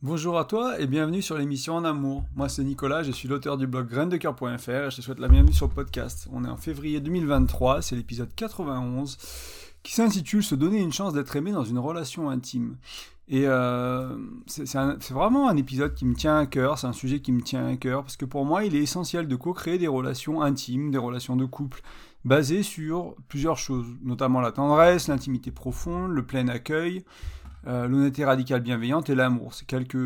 Bonjour à toi et bienvenue sur l'émission En Amour. Moi c'est Nicolas, je suis l'auteur du blog graindecoeur.fr et je te souhaite la bienvenue sur le podcast. On est en février 2023, c'est l'épisode 91 qui s'intitule Se donner une chance d'être aimé dans une relation intime. Et euh, c'est vraiment un épisode qui me tient à cœur, c'est un sujet qui me tient à cœur parce que pour moi il est essentiel de co-créer des relations intimes, des relations de couple basées sur plusieurs choses, notamment la tendresse, l'intimité profonde, le plein accueil, euh, l'honnêteté radicale bienveillante et l'amour. C'est quelques,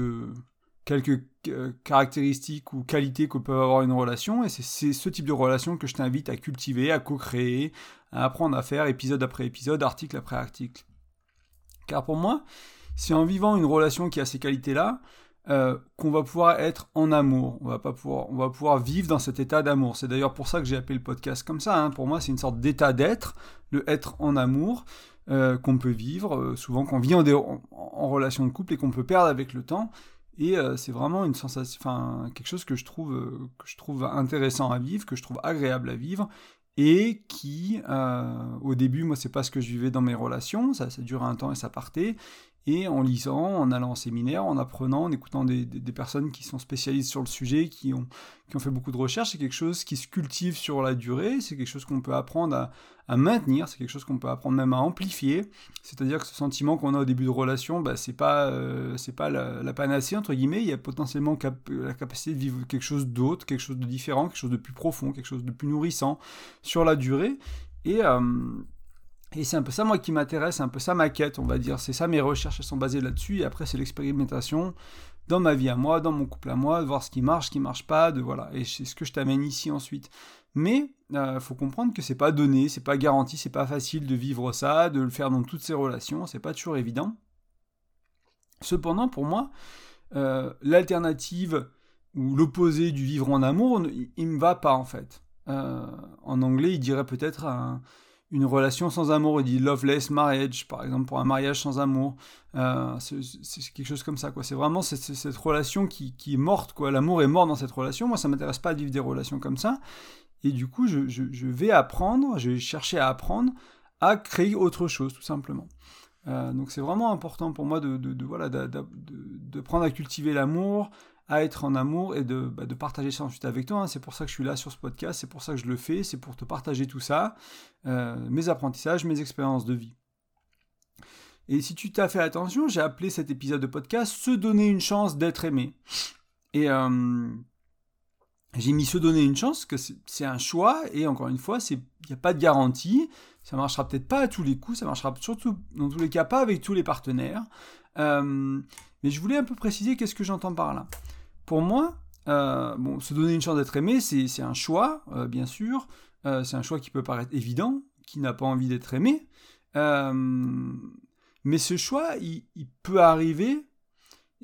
quelques euh, caractéristiques ou qualités que peut avoir une relation, et c'est ce type de relation que je t'invite à cultiver, à co-créer, à apprendre à faire épisode après épisode, article après article. Car pour moi, c'est en vivant une relation qui a ces qualités-là, euh, qu'on va pouvoir être en amour. On va pas pouvoir, on va pouvoir vivre dans cet état d'amour. C'est d'ailleurs pour ça que j'ai appelé le podcast comme ça. Hein. Pour moi, c'est une sorte d'état d'être, le être en amour. Euh, qu'on peut vivre, euh, souvent qu'on vit en, en, relation de couple et qu'on peut perdre avec le temps. Et euh, c'est vraiment une sensation, enfin quelque chose que je trouve que je trouve intéressant à vivre, que je trouve agréable à vivre, et qui, au début, moi c'est pas ce que je vivais dans mes relations, ça, ça durait un temps et ça partait, et en lisant, en allant en séminaire, en apprenant, en écoutant des, personnes qui sont spécialistes sur le sujet, qui ont, qui ont fait beaucoup de recherches, c'est quelque chose qui se cultive sur la durée, c'est quelque chose qu'on peut apprendre à, maintenir, c'est quelque chose qu'on peut apprendre même à amplifier. C'est-à-dire que ce sentiment qu'on a au début de relation, bah, c'est pas, euh, pas la, panacée, entre guillemets, il y a potentiellement la capacité de vivre quelque chose d'autre, quelque chose de différent, quelque chose de plus profond, quelque chose de plus nourrissant sur la durée. Et, euh, et c'est un peu ça, moi, qui m'intéresse, un peu ça ma quête, on va dire. C'est ça, mes recherches, elles sont basées là-dessus. Et après, c'est l'expérimentation dans ma vie à moi, dans mon couple à moi, de voir ce qui marche, ce qui marche pas, de voilà. Et c'est ce que je t'amène ici ensuite. Mais il euh, faut comprendre que c'est pas donné, c'est pas garanti, c'est pas facile de vivre ça, de le faire dans toutes ces relations, c'est pas toujours évident. Cependant, pour moi, euh, l'alternative ou l'opposé du vivre en amour, il, me va pas en fait. Euh, en anglais, il dirait peut-être un une relation sans amour, il dit loveless marriage, par exemple, pour un mariage sans amour. Euh, c'est quelque chose comme ça, quoi. C'est vraiment cette, cette relation qui, qui, est morte, quoi. L'amour est mort dans cette relation. Moi, ça m'intéresse pas de vivre des relations comme ça. Et du coup, je, je, vais apprendre, je vais chercher à apprendre à créer autre chose, tout simplement. Euh, donc c'est vraiment important pour moi de, de, de voilà, de, de, prendre à cultiver l'amour, à être en amour et de, bah, partager ça ensuite avec toi. Hein. C'est pour ça que je suis là sur ce podcast, c'est pour ça que je le fais, c'est pour te partager tout ça, euh, mes apprentissages, mes expériences de vie. Et si tu t'as fait attention, j'ai appelé cet épisode de podcast Se donner une chance d'être aimé. Et euh, j'ai mis se donner une chance, que c'est un choix, et encore une fois, il n'y a pas de garantie. Ça marchera peut-être pas à tous les coups, ça marchera surtout, dans tous les cas, pas avec tous les partenaires. Euh, mais je voulais un peu préciser qu'est-ce que j'entends par là. Pour moi, euh, bon, se donner une chance d'être aimé, c'est un choix, euh, bien sûr. Euh, c'est un choix qui peut paraître évident, qui n'a pas envie d'être aimé. mais ce choix, il, peut arriver,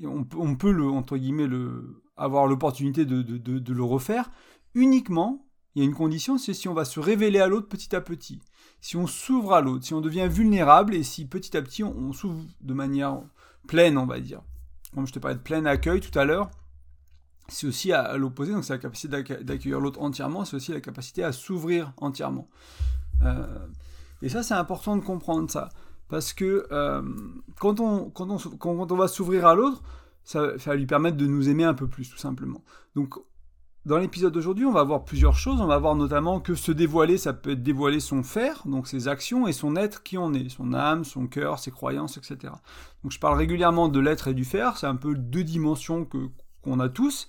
on, peut le, entre guillemets, le, avoir l'opportunité de, de, de, le refaire uniquement. Il y a une condition, c'est si on va se révéler à l'autre petit à petit. Si on s'ouvre à l'autre, si on devient vulnérable et si petit à petit on, on s'ouvre de manière pleine, on va dire. Comme je te parlais de plein accueil tout à l'heure, c'est aussi à, l'opposé, donc c'est la capacité d'accueillir l'autre entièrement, c'est aussi la capacité à s'ouvrir entièrement. Euh, et ça, c'est important de comprendre ça. Parce que euh, quand, on, quand, on, quand, on, va s'ouvrir à l'autre, ça, va lui permettre de nous aimer un peu plus, tout simplement. Donc, dans l'épisode d'aujourd'hui, on va voir plusieurs choses. On va voir notamment que se dévoiler, ça peut être dévoiler son faire, donc ses actions, et son être qui en est, son âme, son cœur, ses croyances, etc. Donc je parle régulièrement de l'être et du faire, c'est un peu deux dimensions que qu'on a tous.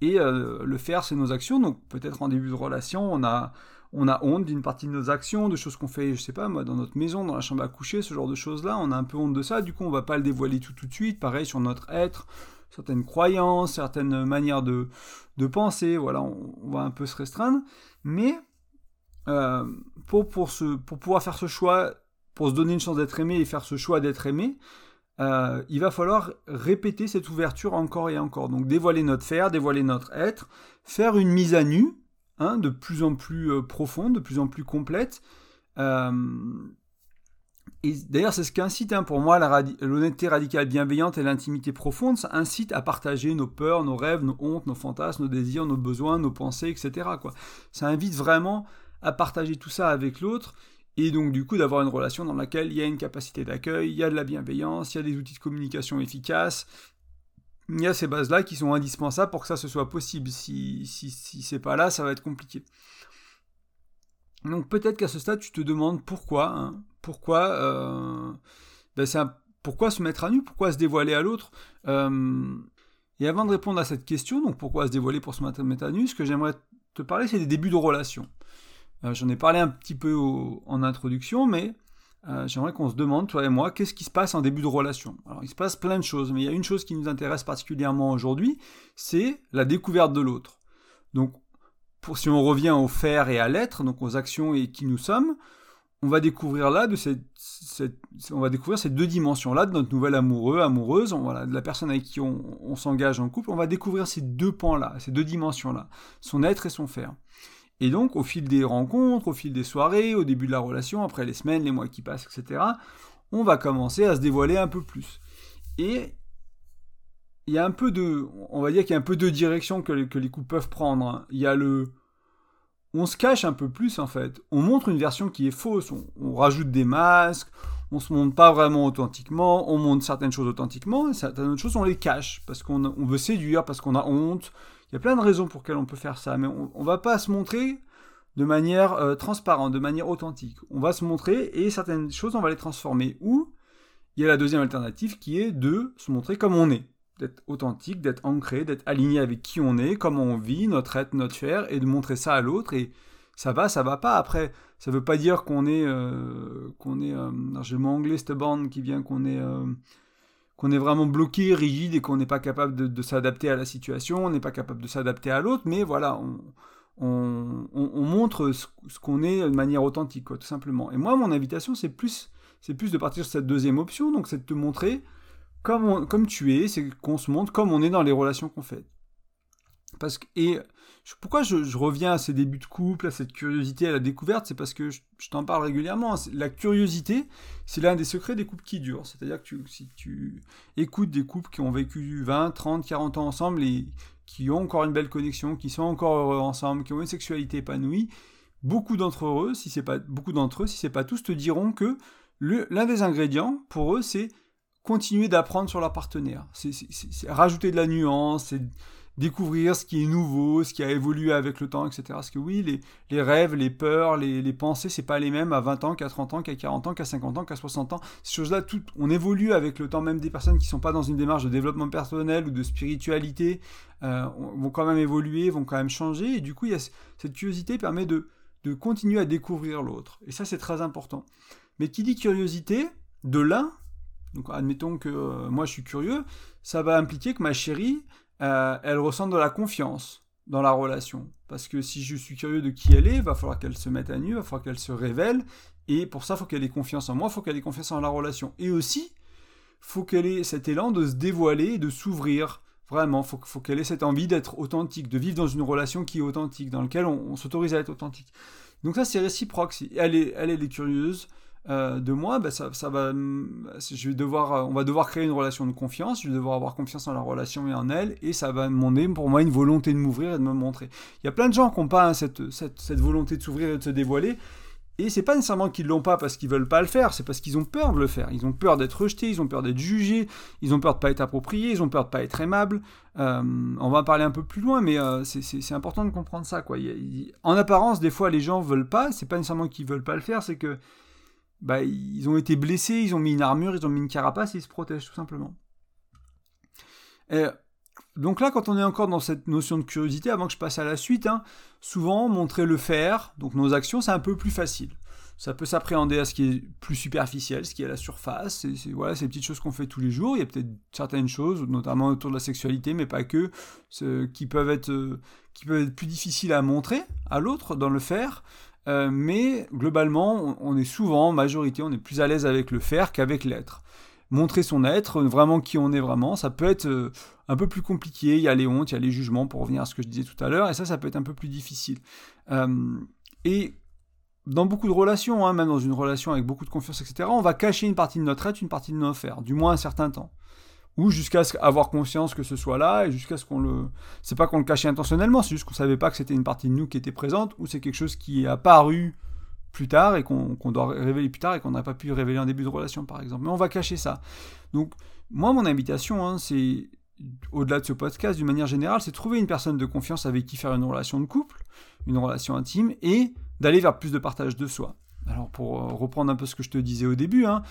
Et euh, le faire, c'est nos actions. Donc peut-être en début de relation, on a, on a honte d'une partie de nos actions, de choses qu'on fait, je sais pas moi, dans notre maison, dans la chambre à coucher, ce genre de choses-là. On a un peu honte de ça. Du coup, on va pas le dévoiler tout tout de suite. Pareil sur notre être, certaines croyances, certaines manières de, de penser. Voilà, on, va un peu se restreindre. Mais euh, pour, pour, pour pouvoir faire ce choix, pour se donner une chance d'être aimé et faire ce choix d'être aimé, euh, il va falloir répéter cette ouverture encore et encore. Donc dévoiler notre faire, dévoiler notre être, faire une mise à nu, hein, de plus en plus euh, profonde, de plus en plus complète. Euh, et d'ailleurs, c'est ce qu'incite hein, pour moi l'honnêteté radicale bienveillante et l'intimité profonde. Ça incite à partager nos peurs, nos rêves, nos hontes, nos fantasmes, nos désirs, nos besoins, nos pensées, etc. Ça invite vraiment à partager tout ça avec l'autre et donc du coup d'avoir une relation dans laquelle il y a une capacité d'accueil, il y a de la bienveillance, il y a des outils de communication efficaces, il y a ces bases-là qui sont indispensables pour que ça se soit possible. Si, si, si c'est pas là, ça va être compliqué. Donc peut-être qu'à ce stade, tu te demandes pourquoi. Hein, pourquoi, euh, ben pourquoi se mettre à nu? Pourquoi se dévoiler à l'autre? Euh, Et avant de répondre à cette question, donc pourquoi se dévoiler pour se mettre à nu, ce que j'aimerais te parler, c'est des débuts de relation. Euh, j'en ai parlé un petit peu en introduction, mais euh, j'aimerais qu'on se demande, toi et moi, qu'est-ce qui se passe en début de relation? Alors, il se passe plein de choses, mais il y a une chose qui nous intéresse particulièrement aujourd'hui, c'est la découverte de l'autre. Donc, pour, si on revient au faire et à l'être, donc aux actions et qui nous sommes, on va découvrir là on va découvrir ces deux dimensions là de notre nouvelle amoureux, amoureuse, de la personne avec qui on, on s'engage en couple. On va découvrir ces deux pans là, ces deux dimensions là, son être et son faire. Et donc, au fil des rencontres, au fil des soirées, au début de la relation, après les semaines, les mois qui passent, etc., on va commencer à se dévoiler un peu plus. Et il y a un peu de, on va dire qu'il y a un peu de direction que les, que les couples peuvent prendre. Il y a le, on se cache un peu plus en fait. On montre une version qui est fausse. On, rajoute des masques. On se montre pas vraiment authentiquement. On montre certaines choses authentiquement. Certaines autres choses, on les cache parce qu'on veut séduire, parce qu'on a honte, il y a plein de raisons pour lesquelles on peut faire ça, mais on ne va pas se montrer de manière euh, transparente, de manière authentique. On va se montrer et certaines choses, on va les transformer. Ou il y a la deuxième alternative qui est de se montrer comme on est, d'être authentique, d'être ancré, d'être aligné avec qui on est, comment on vit, notre être, notre faire, et de montrer ça à l'autre. Et ça va, ça va pas. Après, ça veut pas dire qu'on est, euh, qu'on est. Euh, j'ai le mot anglais stubborn qui vient qu'on est qu'on est vraiment bloqué, rigide et qu'on n'est pas capable de, s'adapter à la situation, on n'est pas capable de s'adapter à l'autre, mais voilà, on, montre ce, qu'on est de manière authentique, tout simplement. Et moi, mon invitation, c'est plus, c'est plus de partir sur cette deuxième option, donc c'est de te montrer comme, tu es, c'est qu'on se montre comme on est dans les relations qu'on fait. Parce que, pourquoi je, reviens à ces débuts de couple, à cette curiosité, à la découverte? C'est parce que je, t'en parle régulièrement. La curiosité, c'est l'un des secrets des couples qui durent. C'est-à-dire que si tu écoutes des couples qui ont vécu 20, 30, 40 ans ensemble et qui ont encore une belle connexion, qui sont encore heureux ensemble, qui ont une sexualité épanouie, beaucoup d'entre eux, si c'est pas beaucoup d'entre eux, si c'est pas tous, te diront que l'un des ingrédients pour eux, c'est continuer d'apprendre sur leur partenaire. C'est rajouter de la nuance, découvrir ce qui est nouveau, ce qui a évolué avec le temps, etc. Parce que oui, les, les rêves, les peurs, les, les pensées, c'est pas les mêmes à 20 ans qu'à 30 ans, qu'à 40 ans, qu'à 50 ans, qu'à 60 ans. Ces choses-là, tout, on évolue avec le temps. Même des personnes qui sont pas dans une démarche de développement personnel ou de spiritualité euh, vont quand même évoluer, vont quand même changer. Et du coup, cette curiosité permet de, de continuer à découvrir l'autre. Et ça, c'est très important. Mais qui dit curiosité, de l'un, donc admettons que euh, moi je suis curieux, ça va impliquer que ma chérie, euh, elle ressent de la confiance dans la relation. Parce que si je suis curieux de qui elle est, il va falloir qu'elle se mette à nu, il va falloir qu'elle se révèle. Et pour ça, il faut qu'elle ait confiance en moi, il faut qu'elle ait confiance en la relation. Et aussi, faut qu'elle ait cet élan de se dévoiler, de s'ouvrir. Vraiment, il faut, qu'elle ait cette envie d'être authentique, de vivre dans une relation qui est authentique, dans laquelle on, s'autorise à être authentique. Donc ça, c'est réciproque. Elle est, elle, elle est curieuse, euh, de moi, bah, ça, va, je vais devoir, euh, on va devoir créer une relation de confiance, je vais devoir avoir confiance en la relation et en elle, et ça va demander pour moi une volonté de m'ouvrir et de me montrer. Il y a plein de gens qui n'ont pas hein, cette, cette, volonté de s'ouvrir et de se dévoiler, et c'est pas nécessairement qu'ils l'ont pas parce qu'ils veulent pas le faire, c'est parce qu'ils ont peur de le faire. Ils ont peur d'être rejetés, ils ont peur d'être jugés, ils ont peur de pas être appropriés, ils ont peur de pas être aimables. Euh, on va en parler un peu plus loin, mais c'est important de comprendre ça. Quoi. en apparence, des fois, les gens veulent pas. C'est pas nécessairement qu'ils veulent pas le faire, c'est que bah, ils ont été blessés, ils ont mis une armure, ils ont mis une carapace et ils se protègent tout simplement. donc là, quand on est encore dans cette notion de curiosité, avant que je passe à la suite, hein, souvent montrer le faire, donc nos actions, c'est un peu plus facile. Ça peut s'appréhender à ce qui est plus superficiel, ce qui est à la surface. C'est voilà, ces petites choses qu'on fait tous les jours. Il y a peut-être certaines choses, notamment autour de la sexualité, mais pas que, euh, qui peuvent être plus difficiles à montrer à l'autre dans le faire. Euh, mais globalement, on, est souvent, en majorité, on est plus à l'aise avec le faire qu'avec l'être. Montrer son être, vraiment qui on est vraiment, ça peut être euh, un peu plus compliqué. Il y a les hontes, il y a les jugements, pour revenir à ce que je disais tout à l'heure, et ça, ça peut être un peu plus difficile. Euh, et dans beaucoup de relations, hein, même dans une relation avec beaucoup de confiance, etc., on va cacher une partie de notre être, une partie de nos faire, du moins un certain temps ou jusqu'à avoir conscience que ce soit là, et jusqu'à ce qu'on le... C'est pas qu'on le cachait intentionnellement, c'est juste qu'on savait pas que c'était une partie de nous qui était présente, ou c'est quelque chose qui est apparu plus tard, et qu'on doit révéler plus tard, et qu'on n'a pas pu révéler en début de relation, par exemple. Mais on va cacher ça. Donc, moi, mon invitation, hein, c'est au-delà de ce podcast, d'une manière générale, c'est trouver une personne de confiance avec qui faire une relation de couple, une relation intime, et d'aller vers plus de partage de soi. Alors pour euh, reprendre un peu ce que je te disais au début, hein,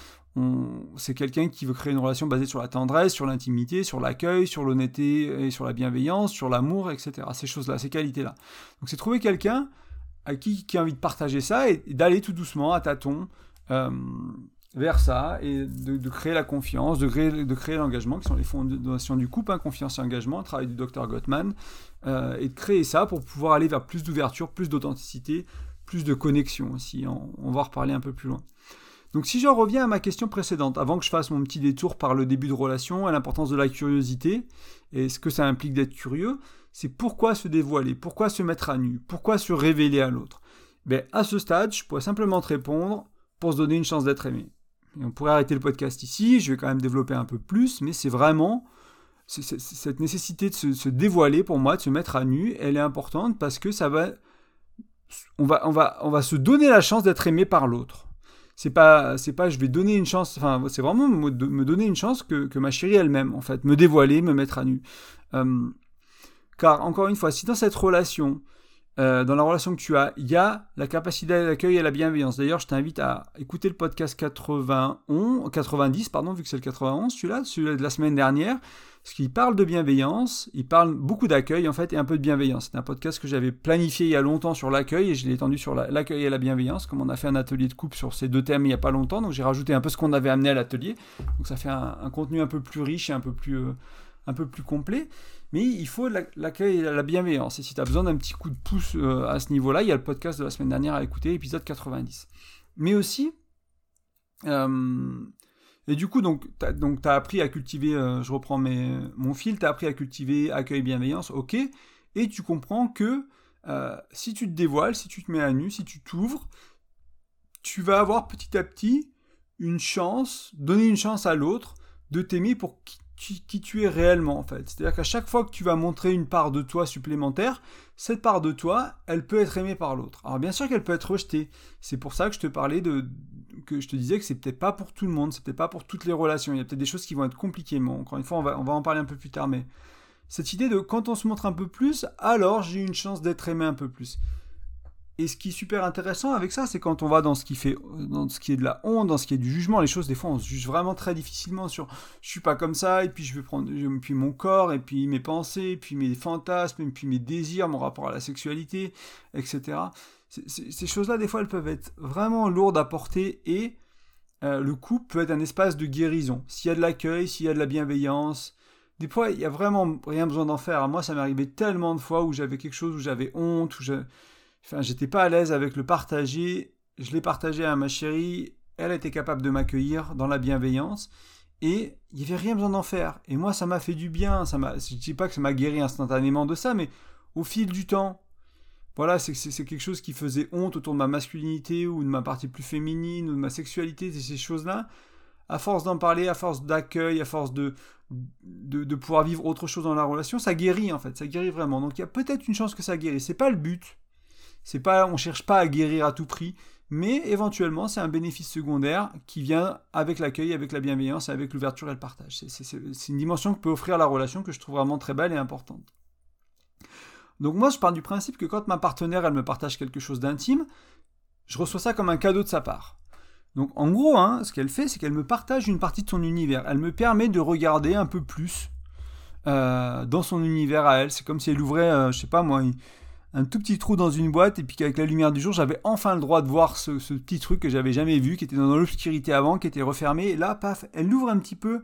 c'est quelqu'un qui veut créer une relation basée sur la tendresse, sur l'intimité, sur l'accueil, sur l'honnêteté et sur la bienveillance, sur l'amour, etc. Ces choses-là, ces qualités-là. Donc c'est trouver quelqu'un à qui, qui a envie de partager ça et, d'aller tout doucement, à tâtons, euh, vers ça et de, créer la confiance, de créer, l'engagement, qui sont les fondations du couple, hein, confiance et engagement, travail du docteur Gottman, euh, et de créer ça pour pouvoir aller vers plus d'ouverture, plus d'authenticité, plus de connexion aussi. On, on va reparler un peu plus loin. Donc si j'en reviens à ma question précédente, avant que je fasse mon petit détour par le début de relation, à l'importance de la curiosité, et ce que ça implique d'être curieux, c'est pourquoi se dévoiler, pourquoi se mettre à nu, pourquoi se révéler à l'autre. Ben, à ce stade, je pourrais simplement te répondre pour se donner une chance d'être aimé. On pourrait arrêter le podcast ici, je vais quand même développer un peu plus, mais c'est vraiment cette nécessité de se, dévoiler pour moi, de se mettre à nu, elle est importante parce que ça va, on va, on va, on va se donner la chance d'être aimé par l'autre. C'est pas c'est pas je vais donner une chance enfin c'est vraiment me, donner une chance que, ma chérie elle-même en fait me dévoiler me mettre à nu. Euh, car encore une fois si dans cette relation euh, dans la relation que tu as il y a la capacité d'accueil et la bienveillance d'ailleurs je t'invite à écouter le podcast 91 90 pardon vu que c'est le 91 celui-là celui de la semaine dernière parce qu'il parle de bienveillance, il parle beaucoup d'accueil en fait et un peu de bienveillance. C'est un podcast que j'avais planifié il y a longtemps sur l'accueil et je l'ai étendu sur l'accueil et la bienveillance, comme on a fait un atelier de couple sur ces deux thèmes il n'y a pas longtemps. Donc j'ai rajouté un peu ce qu'on avait amené à l'atelier. Donc ça fait un, contenu un peu plus riche et un peu plus, euh, un peu plus complet. Mais il faut l'accueil et la bienveillance. Et si tu as besoin d'un petit coup de pouce euh, à ce niveau-là, il y a le podcast de la semaine dernière à écouter, épisode 90. Mais aussi, euh, et du coup, donc, tu as, appris à cultiver, euh, je reprends mon fil, tu as appris à cultiver accueil, bienveillance, ok, et tu comprends que si tu te dévoiles, si tu te mets à nu, si tu t'ouvres, tu vas avoir petit à petit une chance, donner une chance à l'autre de t'aimer pour qui, tu es réellement en fait. C'est-à-dire qu'à chaque fois que tu vas montrer une part de toi supplémentaire, cette part de toi, elle peut être aimée par l'autre. Alors bien sûr qu'elle peut être rejetée. C'est pour ça que je te parlais de, que je te disais que peut-être pas pour tout le monde, c'est peut-être pas pour toutes les relations. Il y a peut-être des choses qui vont être compliquées. Mais encore une fois, on va, on va en parler un peu plus tard. Mais cette idée de quand on se montre un peu plus, alors j'ai une chance d'être aimé un peu plus. Et ce qui est super intéressant avec ça, c'est quand on va dans ce qui fait, dans ce qui est de la honte, dans ce qui est du jugement, les choses, des fois, on se juge vraiment très difficilement sur je suis pas comme ça, et puis je vais prendre, puis mon corps, et puis mes pensées, et puis mes fantasmes, et puis mes désirs, mon rapport à la sexualité, etc ces choses-là, des fois, elles peuvent être vraiment lourdes à porter et euh, le couple peut être un espace de guérison. S'il y a de l'accueil, s'il y a de la bienveillance, des fois, il n'y a vraiment rien besoin d'en faire. Moi, ça m'est arrivé tellement de fois où j'avais quelque chose, où j'avais honte, où je... enfin, j'étais pas à l'aise avec le partager. Je l'ai partagé à ma chérie, elle était capable de m'accueillir dans la bienveillance. Et il n'y avait rien besoin d'en faire. Et moi, ça m'a fait du bien. Ça je ne dis pas que ça m'a guéri instantanément de ça, mais au fil du temps, voilà, c'est quelque chose qui faisait honte autour de ma masculinité ou de ma partie plus féminine ou de ma sexualité, ces choses-là. À force d'en parler, à force d'accueil, à force de, de, pouvoir vivre autre chose dans la relation, ça guérit en fait, ça guérit vraiment. Donc il y a peut-être une chance que ça guérisse. C'est pas le but. C'est pas, on cherche pas à guérir à tout prix, mais éventuellement c'est un bénéfice secondaire qui vient avec l'accueil, avec la bienveillance, avec l'ouverture et le partage. C'est une dimension que peut offrir la relation que je trouve vraiment très belle et importante. Donc moi, je pars du principe que quand ma partenaire, elle me partage quelque chose d'intime, je reçois ça comme un cadeau de sa part. Donc en gros, hein, ce qu'elle fait, c'est qu'elle me partage une partie de son univers. Elle me permet de regarder un peu plus euh, dans son univers à elle. C'est comme si elle ouvrait, euh, je sais pas moi, un tout petit trou dans une boîte et puis qu'avec la lumière du jour, j'avais enfin le droit de voir ce, petit truc que j'avais jamais vu, qui était dans l'obscurité avant, qui était refermé. Et là, paf, elle l'ouvre un petit peu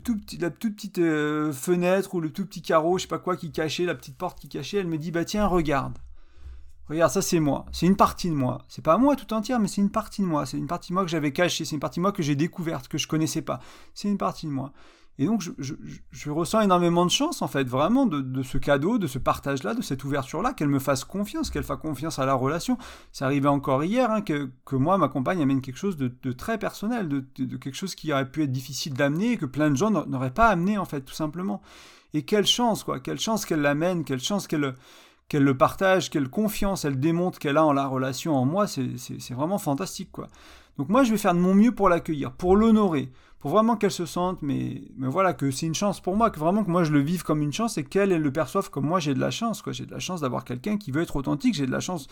tout petit, la toute petite euh, fenêtre ou le tout petit carreau, je sais pas quoi, qui cachait, la petite porte qui cachait, elle me dit bah tiens regarde, regarde ça c'est moi, c'est une partie de moi, c'est pas moi tout entière mais c'est une partie de moi, c'est une partie de moi que j'avais cachée, c'est une partie de moi que j'ai découverte que je connaissais pas, c'est une partie de moi. Et donc, je, ressens énormément de chance, en fait, vraiment, de, ce cadeau, de ce partage-là, de cette ouverture-là, qu'elle me fasse confiance, qu'elle fasse confiance à la relation. C'est arrivé encore hier hein, que, moi, ma compagne amène quelque chose de, très personnel, de, quelque chose qui aurait pu être difficile d'amener que plein de gens n'auraient pas amené, en fait, tout simplement. Et quelle chance, quoi, quelle chance qu'elle l'amène, quelle chance qu'elle qu'elle le partage, quelle confiance elle démontre qu'elle a en la relation en moi, c'est vraiment fantastique, quoi. Donc moi, je vais faire de mon mieux pour l'accueillir, pour l'honorer, pour vraiment qu'elle se sente, mais, mais voilà, que c'est une chance pour moi, que vraiment que moi je le vive comme une chance et qu'elle le perçoive comme moi j'ai de la chance, quoi. J'ai de la chance d'avoir quelqu'un qui veut être authentique, j'ai de la chance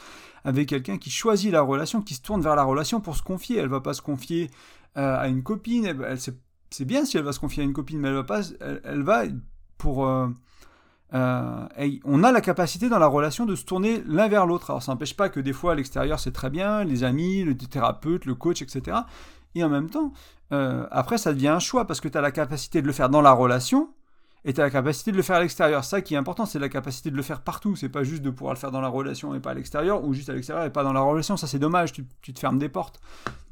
avec quelqu'un qui choisit la relation, qui se tourne vers la relation pour se confier. Elle va pas se confier euh, à une copine, elle, c'est bien si elle va se confier à une copine, mais elle va pas, elle, va pour. Euh, euh, on a la capacité dans la relation de se tourner l'un vers l'autre. Alors ça n'empêche pas que des fois à l'extérieur c'est très bien, les amis, le thérapeute, le coach, etc. Et en même temps, euh, après ça devient un choix parce que tu as la capacité de le faire dans la relation et tu as la capacité de le faire à l'extérieur. Ça qui est important, c'est la capacité de le faire partout. C'est pas juste de pouvoir le faire dans la relation et pas à l'extérieur, ou juste à l'extérieur et pas dans la relation. Ça c'est dommage, tu, te fermes des portes.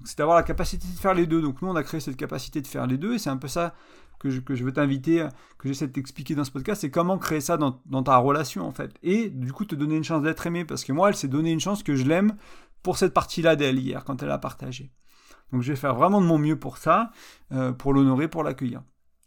C'est d'avoir la capacité de faire les deux. Donc nous on a créé cette capacité de faire les deux et c'est un peu ça que je, que je veux t'inviter, que j'essaie de t'expliquer dans ce podcast, c'est comment créer ça dans, dans, ta relation en fait. Et du coup te donner une chance d'être aimé parce que moi elle s'est donné une chance que je l'aime pour cette partie-là d'elle hier quand elle a partagé. Donc je vais faire vraiment de mon mieux pour ça, euh, pour l'honorer, pour l'accueillir.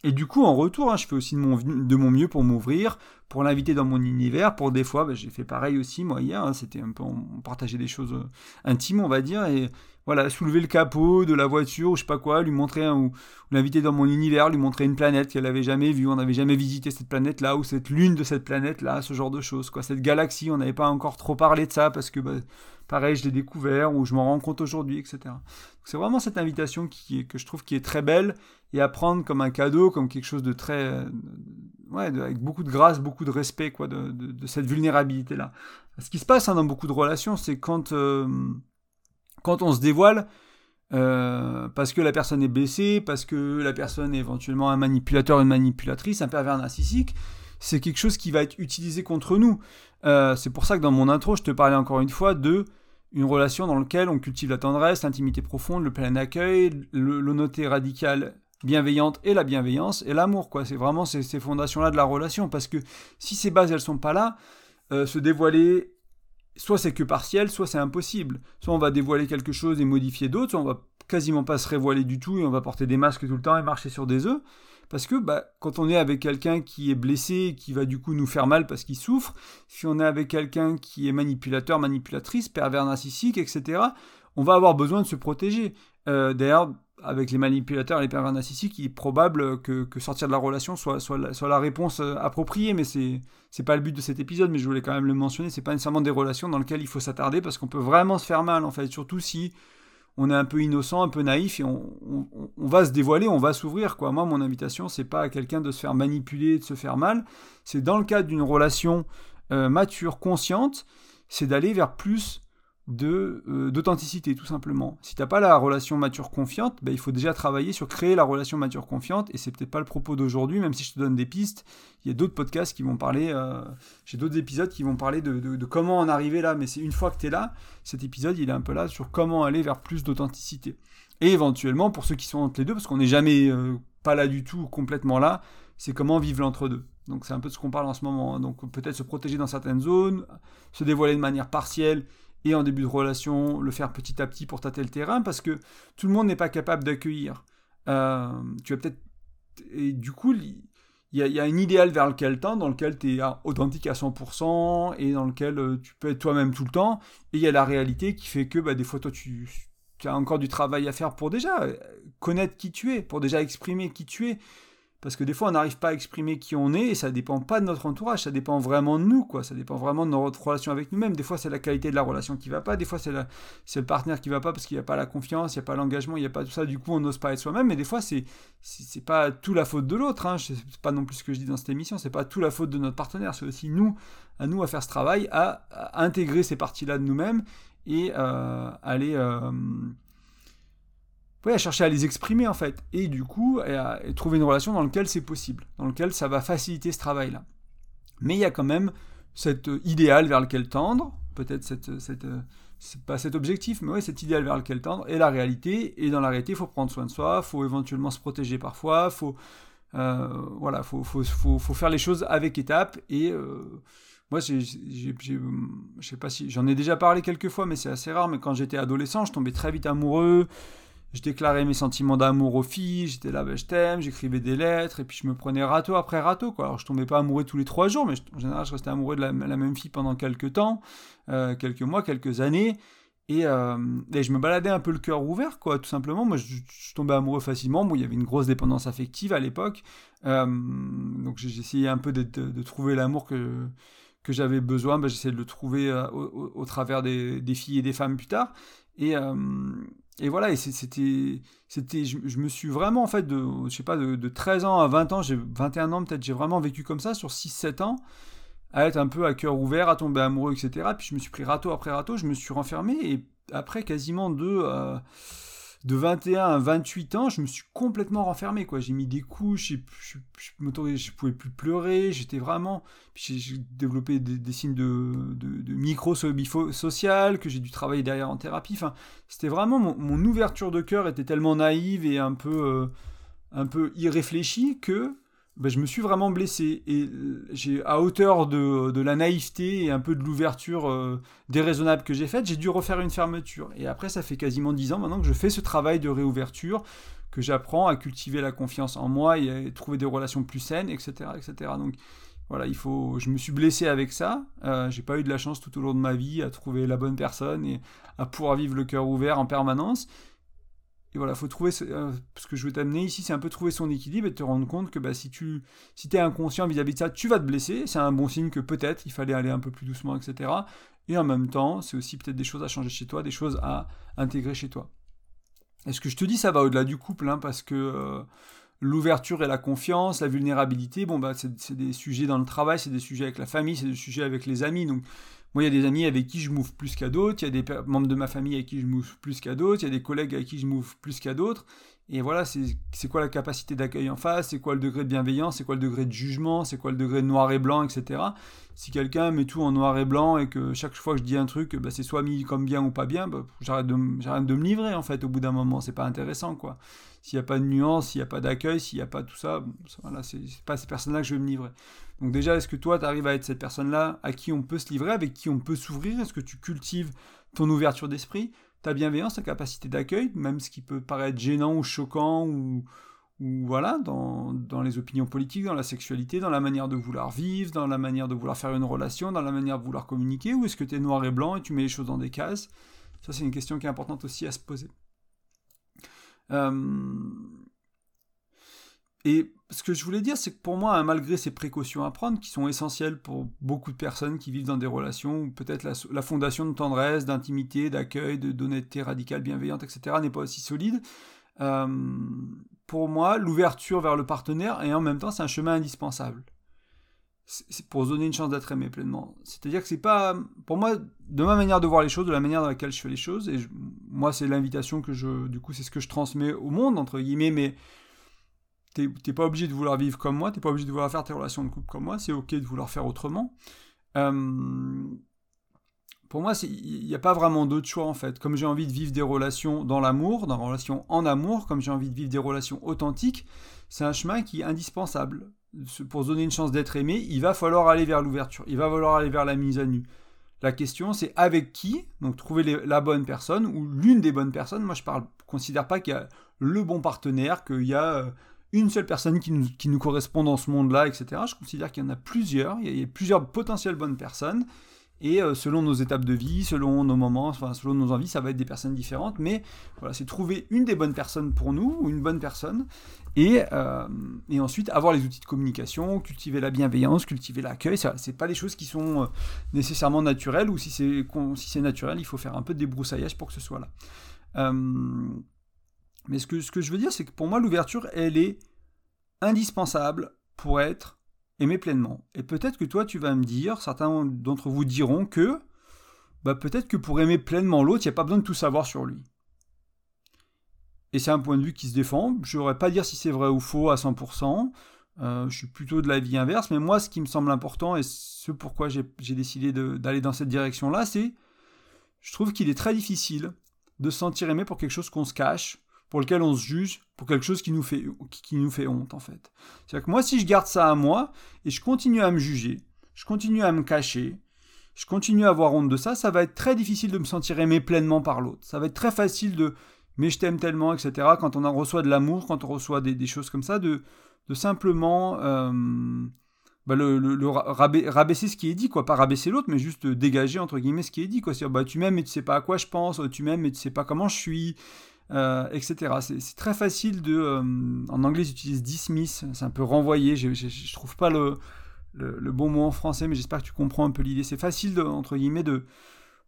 Et du coup, en retour, hein, je fais aussi de mon, mieux pour m'ouvrir, pour l'inviter dans mon univers. Pour des fois, bah, j'ai fait pareil aussi, moi, hier. Hein, c'était un peu, on partageait des choses euh, intimes, on va dire. Et voilà, soulever le capot de la voiture je sais pas quoi, lui montrer un, ou, l'inviter dans mon univers, lui montrer une planète qu'elle avait jamais vue, on n'avait jamais visité cette planète là ou cette lune de cette planète là, ce genre de choses quoi. Cette galaxie, on n'avait pas encore trop parlé de ça parce que bah, pareil, je l'ai découvert ou je m'en rends compte aujourd'hui, etc. C'est vraiment cette invitation qui que je trouve qui est très belle et à prendre comme un cadeau, comme quelque chose de très, euh, ouais, avec beaucoup de grâce, beaucoup de respect quoi, de, de, cette vulnérabilité là. Ce qui se passe hein, dans beaucoup de relations, c'est quand euh, quand on se dévoile, euh, parce que la personne est blessée, parce que la personne est éventuellement un manipulateur, une manipulatrice, un pervers narcissique, c'est quelque chose qui va être utilisé contre nous. Euh, c'est pour ça que dans mon intro, je te parlais encore une fois de une relation dans laquelle on cultive la tendresse, l'intimité profonde, le plein accueil, l'honnêteté radicale bienveillante et la bienveillance et l'amour quoi c'est vraiment ces, fondations là de la relation parce que si ces bases elles sont pas là euh, se dévoiler soit c'est que partiel, soit c'est impossible. Soit on va dévoiler quelque chose et modifier d'autres, soit on va quasiment pas se révoiler du tout et on va porter des masques tout le temps et marcher sur des œufs. Parce que bah, quand on est avec quelqu'un qui est blessé, qui va du coup nous faire mal parce qu'il souffre, si on est avec quelqu'un qui est manipulateur, manipulatrice, pervers narcissique, etc., on va avoir besoin de se protéger. Euh, d'ailleurs, avec les manipulateurs et les pervers narcissiques, il est probable que, sortir de la relation soit, la, réponse euh, appropriée, mais c'est n'est pas le but de cet épisode, mais je voulais quand même le mentionner, c'est pas nécessairement des relations dans lesquelles il faut s'attarder, parce qu'on peut vraiment se faire mal, en fait, surtout si on est un peu innocent, un peu naïf, et on, va se dévoiler, on va s'ouvrir. Moi, mon invitation, c'est pas à quelqu'un de se faire manipuler, de se faire mal, c'est dans le cadre d'une relation euh, mature, consciente, c'est d'aller vers plus de euh, d'authenticité tout simplement. Si t'as pas la relation mature confiante, ben, il faut déjà travailler sur créer la relation mature confiante et c'est peut-être pas le propos d'aujourd'hui, même si je te donne des pistes. Il y a d'autres podcasts qui vont parler, euh, j'ai d'autres épisodes qui vont parler de, comment en arriver là, mais c'est une fois que tu es là, cet épisode il est un peu là sur comment aller vers plus d'authenticité. Et éventuellement pour ceux qui sont entre les deux, parce qu'on n'est jamais euh, pas là du tout, complètement là, c'est comment vivre l'entre-deux. Donc c'est un peu de ce qu'on parle en ce moment. Donc peut-être se protéger dans certaines zones, se dévoiler de manière partielle et en début de relation, le faire petit à petit pour tâter le terrain, parce que tout le monde n'est pas capable d'accueillir. Euh, tu as peut-être... Et du coup, il y, a, un idéal vers lequel tendre, dans lequel tu es authentique à 100%, et dans lequel euh, tu peux être toi-même tout le temps, et il y a la réalité qui fait que bah, des fois, toi, tu, tu as encore du travail à faire pour déjà euh, connaître qui tu es, pour déjà exprimer qui tu es. Parce que des fois, on n'arrive pas à exprimer qui on est et ça dépend pas de notre entourage, ça dépend vraiment de nous, quoi. Ça dépend vraiment de notre relation avec nous-mêmes. Des fois, c'est la qualité de la relation qui va pas, des fois, c'est le partenaire qui va pas parce qu'il n'y a pas la confiance, il n'y a pas l'engagement, il n'y a pas tout ça. Du coup, on n'ose pas être soi-même. Mais des fois, c'est c'est pas tout la faute de l'autre. Hein. C'est pas non plus ce que je dis dans cette émission. C'est pas tout la faute de notre partenaire. C'est aussi nous, à nous, à faire ce travail, à, intégrer ces parties-là de nous-mêmes et euh, aller euh, à chercher à les exprimer en fait, et du coup, à, trouver une relation dans laquelle c'est possible, dans laquelle ça va faciliter ce travail-là. Mais il y a quand même cet euh, idéal vers lequel tendre, peut-être cette, cette euh, c'est pas cet objectif, mais oui, cet idéal vers lequel tendre, et la réalité, et dans la réalité, il faut prendre soin de soi, il faut éventuellement se protéger parfois, faut, euh, voilà, faut, faut, faut, faut, faire les choses avec étapes, et moi, je sais pas si, j'en ai déjà parlé quelques fois, mais c'est assez rare, mais quand j'étais adolescent, je tombais très vite amoureux, je déclarais mes sentiments d'amour aux filles, j'étais là, ben, je t'aime, j'écrivais des lettres, et puis je me prenais râteau après râteau. Alors je tombais pas amoureux tous les trois jours, mais en général je restais amoureux de la, même fille pendant quelques temps, euh, quelques mois, quelques années, Et, je me baladais un peu le cœur ouvert, quoi, tout simplement. Moi, je, tombais amoureux facilement. Bon, il y avait une grosse dépendance affective à l'époque. donc, j'essayais un peu de, trouver l'amour que, que j'avais besoin. Ben, j'essayais de le trouver au, travers des, filles et des femmes plus tard. Et, et voilà, et c'était, c'était, je, me suis vraiment, en fait, de, je sais pas, de, 13 ans à 20 ans, j'ai 21 ans peut-être, j'ai vraiment vécu comme ça sur 6-7 ans, à être un peu à cœur ouvert, à tomber amoureux, etc. Puis je me suis pris râteau après râteau, je me suis renfermé, et après quasiment deux, euh, de 21 à 28 ans, je me suis complètement renfermé, quoi. J'ai mis des couches, je, je, pouvais plus pleurer, j'étais vraiment... j'ai développé des, signes de, de, micro-social que j'ai dû travailler derrière en thérapie. Enfin, c'était vraiment... Mon, ouverture de cœur était tellement naïve et un peu, euh, un peu irréfléchie que ben, je me suis vraiment blessé. Et j'ai, à hauteur de, de, la naïveté et un peu de l'ouverture euh, déraisonnable que j'ai faite, j'ai dû refaire une fermeture. Et après, ça fait quasiment dix ans maintenant que je fais ce travail de réouverture, que j'apprends à cultiver la confiance en moi et à trouver des relations plus saines, etc. etc. Donc voilà, il faut, je me suis blessé avec ça. Euh, j'ai pas eu de la chance tout au long de ma vie à trouver la bonne personne et à pouvoir vivre le cœur ouvert en permanence. Et voilà, faut trouver. Euh, ce que je veux t'amener ici, c'est un peu trouver son équilibre et te rendre compte que bah, si tu si es inconscient vis-à-vis de ça, tu vas te blesser. C'est un bon signe que peut-être il fallait aller un peu plus doucement, etc. Et en même temps, c'est aussi peut-être des choses à changer chez toi, des choses à intégrer chez toi. Et ce que je te dis, ça va au-delà du couple, hein, parce que euh, l'ouverture et la confiance, la vulnérabilité, bon, bah, c'est des sujets dans le travail, c'est des sujets avec la famille, c'est des sujets avec les amis. Donc, moi, il y a des amis avec qui je move plus qu'à d'autres, il y a des membres de ma famille avec qui je move plus qu'à d'autres, il y a des collègues avec qui je move plus qu'à d'autres. Et voilà, c'est quoi la capacité d'accueil en face, c'est quoi le degré de bienveillance, c'est quoi le degré de jugement, c'est quoi le degré de noir et blanc, etc. Si quelqu'un met tout en noir et blanc et que chaque fois que je dis un truc, bah, c'est soit mis comme bien ou pas bien, bah, j'arrête de, de me livrer en fait au bout d'un moment, c'est pas intéressant quoi. S'il n'y a pas de nuance, s'il n'y a pas d'accueil, s'il n'y a pas tout ça, voilà, c'est pas ces personnes-là que je vais me livrer. Donc déjà, est-ce que toi, tu arrives à être cette personne-là à qui on peut se livrer, avec qui on peut s'ouvrir? Est-ce que tu cultives ton ouverture d'esprit, ta bienveillance, ta capacité d'accueil, même ce qui peut paraître gênant ou choquant ou, voilà, dans, dans, les opinions politiques, dans la sexualité, dans la manière de vouloir vivre, dans la manière de vouloir faire une relation, dans la manière de vouloir communiquer, ou est-ce que tu es noir et blanc et tu mets les choses dans des cases? Ça, c'est une question qui est importante aussi à se poser. Euh, et ce que je voulais dire, c'est que pour moi, hein, malgré ces précautions à prendre, qui sont essentielles pour beaucoup de personnes qui vivent dans des relations où peut-être la, fondation de tendresse, d'intimité, d'accueil, d'honnêteté radicale, bienveillante, etc., n'est pas aussi solide, euh, pour moi, l'ouverture vers le partenaire, et en même temps, c'est un chemin indispensable. C'est pour se donner une chance d'être aimé pleinement. C'est-à-dire que c'est pas, pour moi, de ma manière de voir les choses, de la manière dans laquelle je fais les choses, et moi, c'est l'invitation que je, du coup, c'est ce que je transmets au monde, entre guillemets, mais T'es pas obligé de vouloir vivre comme moi, t'es pas obligé de vouloir faire tes relations de couple comme moi, c'est ok de vouloir faire autrement. Pour moi, il n'y a pas vraiment d'autre choix en fait. Comme j'ai envie de vivre des relations dans l'amour, dans relations en amour, comme j'ai envie de vivre des relations authentiques, c'est un chemin qui est indispensable. Pour se donner une chance d'être aimé, il va falloir aller vers l'ouverture, il va falloir aller vers la mise à nu. La question, c'est avec qui, donc trouver la bonne personne ou l'une des bonnes personnes. Moi, je ne considère pas qu'il y a le bon partenaire, qu'il y a euh, une seule personne qui nous, qui nous correspond dans ce monde-là, etc. Je considère qu'il y en a plusieurs, il y a, plusieurs potentielles bonnes personnes, et euh, selon nos étapes de vie, selon nos moments, selon nos envies, ça va être des personnes différentes, mais voilà, c'est trouver une des bonnes personnes pour nous, ou une bonne personne, et, euh, et ensuite avoir les outils de communication, cultiver la bienveillance, cultiver l'accueil, c'est pas des choses qui sont euh, nécessairement naturelles, ou si c'est si naturel, il faut faire un peu de débroussaillage pour que ce soit là. Mais ce que, je veux dire, c'est que pour moi, l'ouverture, elle est indispensable pour être aimé pleinement. Et peut-être que toi, tu vas me dire, certains d'entre vous diront que bah, peut-être que pour aimer pleinement l'autre, il n'y a pas besoin de tout savoir sur lui. Et c'est un point de vue qui se défend. Je n'aurais pas dire si c'est vrai ou faux à 100%. Euh, je suis plutôt de l'avis inverse. Mais moi, ce qui me semble important et ce pourquoi j'ai décidé d'aller dans cette direction-là, c'est je trouve qu'il est très difficile de se sentir aimé pour quelque chose qu'on se cache, pour lequel on se juge pour quelque chose qui nous fait, qui nous fait honte en fait. C'est-à-dire que moi si je garde ça à moi et je continue à me juger, je continue à me cacher, je continue à avoir honte de ça, ça va être très difficile de me sentir aimé pleinement par l'autre. Ça va être très facile de mais je t'aime tellement, etc. Quand on en reçoit de l'amour, quand on reçoit des, choses comme ça, de, de simplement euh, bah, le, rabaisser ce qui est dit, quoi. Pas rabaisser l'autre, mais juste dégager, entre guillemets, ce qui est dit, quoi. C'est-à-dire, bah, tu m'aimes mais tu sais pas à quoi je pense, tu m'aimes mais tu sais pas comment je suis, euh, etc. C'est très facile de... Euh, en anglais, ils utilisent dismiss, c'est un peu renvoyer, je, je, trouve pas le, le, bon mot en français, mais j'espère que tu comprends un peu l'idée. C'est facile, entre guillemets, de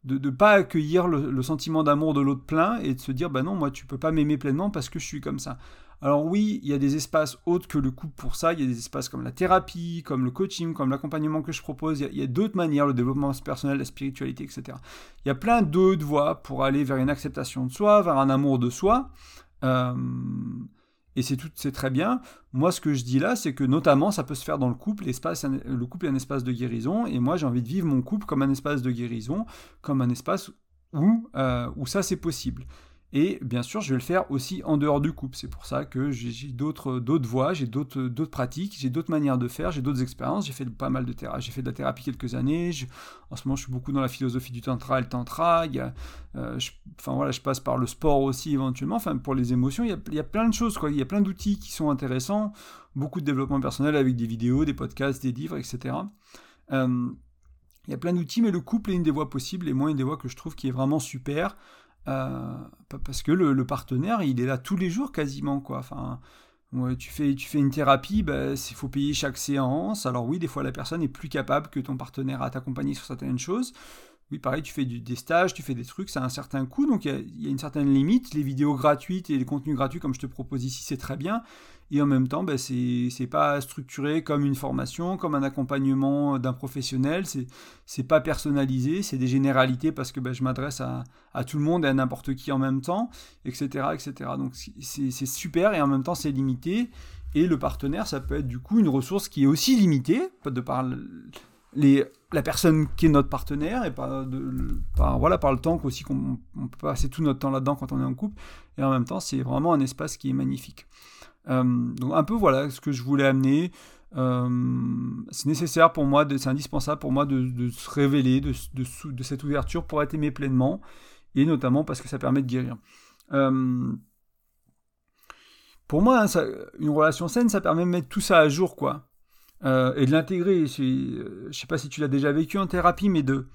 de ne pas accueillir le, sentiment d'amour de l'autre plein et de se dire bah non moi tu peux pas m'aimer pleinement parce que je suis comme ça. Alors oui, il y a des espaces autres que le couple pour ça, il y a des espaces comme la thérapie, comme le coaching, comme l'accompagnement que je propose, il y a, d'autres manières, le développement personnel, la spiritualité, etc. Il y a plein d'autres voies pour aller vers une acceptation de soi, vers un amour de soi. Euh, et c'est tout, très bien. Moi, ce que je dis là, c'est que notamment, ça peut se faire dans le couple. L'espace, le couple est un espace de guérison, et moi, j'ai envie de vivre mon couple comme un espace de guérison, comme un espace où, euh, où ça, c'est possible. Et bien sûr, je vais le faire aussi en dehors du couple. C'est pour ça que j'ai d'autres voies, j'ai d'autres pratiques, j'ai d'autres manières de faire, j'ai d'autres expériences. J'ai fait pas mal de thérapie. J'ai fait de la thérapie quelques années. en ce moment, je suis beaucoup dans la philosophie du tantra et le tantra. Euh, je, enfin voilà, je passe par le sport aussi éventuellement. Enfin, pour les émotions, il y a, il y a plein de choses. Quoi. Il y a plein d'outils qui sont intéressants. Beaucoup de développement personnel avec des vidéos, des podcasts, des livres, etc. Euh, il y a plein d'outils, mais le couple est une des voies possibles et moi une des voies que je trouve qui est vraiment super. Euh, parce que le, partenaire, il est là tous les jours quasiment, quoi. Enfin, tu, fais, tu fais une thérapie, bah, il faut payer chaque séance. Alors oui, des fois, la personne est plus capable que ton partenaire à t'accompagner sur certaines choses. Oui, pareil, tu fais des stages, tu fais des trucs, ça a un certain coût, donc il y, a une certaine limite. Les vidéos gratuites et les contenus gratuits, comme je te propose ici, c'est très bien. Et en même temps, ben, c'est pas structuré comme une formation, comme un accompagnement d'un professionnel. C'est pas personnalisé, c'est des généralités parce que ben, je m'adresse à, à, tout le monde et à n'importe qui en même temps, etc. etc. Donc c'est super et en même temps c'est limité. Et le partenaire, ça peut être du coup une ressource qui est aussi limitée, de par les, la personne qui est notre partenaire et par, de, par, voilà, par le temps aussi qu'on peut passer tout notre temps là-dedans quand on est en couple. Et en même temps, c'est vraiment un espace qui est magnifique. Euh, donc un peu voilà ce que je voulais amener. Euh, c'est nécessaire pour moi, c'est indispensable pour moi de, se révéler de, cette ouverture pour être aimé pleinement, et notamment parce que ça permet de guérir. Euh, pour moi, hein, une relation saine, ça permet de mettre tout ça à jour, quoi. et de l'intégrer. Je sais pas si tu l'as déjà vécu en thérapie, mais de,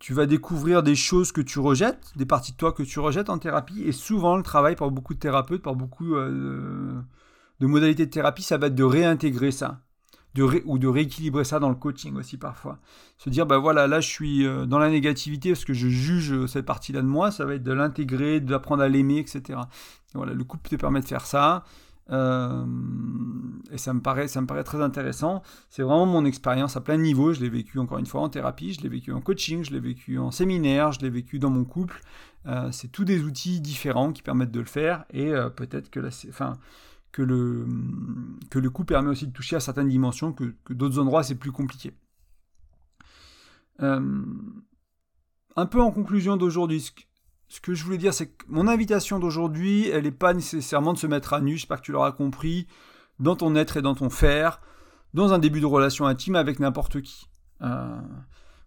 tu vas découvrir des choses que tu rejettes, des parties de toi que tu rejettes en thérapie. Et souvent, le travail par beaucoup de thérapeutes, par beaucoup euh, de modalités de thérapie, ça va être de réintégrer ça. De ou de rééquilibrer ça dans le coaching aussi parfois. Se dire, ben voilà, là je suis euh, dans la négativité parce que je juge cette partie-là de moi, ça va être de l'intégrer, d'apprendre à l'aimer, etc. voilà, le couple te permet de faire ça. Euh, et ça me, paraît, ça me paraît très intéressant. C'est vraiment mon expérience à plein de niveaux. Je l'ai vécu encore une fois en thérapie, je l'ai vécu en coaching, je l'ai vécu en séminaire, je l'ai vécu dans mon couple. Euh, c'est tous des outils différents qui permettent de le faire et euh, peut-être que, la, enfin, que, le, que le coup permet aussi de toucher à certaines dimensions que, que d'autres endroits c'est plus compliqué. un peu en conclusion d'aujourd'hui, ce que je voulais dire, c'est que mon invitation d'aujourd'hui, elle n'est pas nécessairement de se mettre à nu, j'espère que tu l'auras compris, dans ton être et dans ton faire, dans un début de relation intime avec n'importe qui. Euh,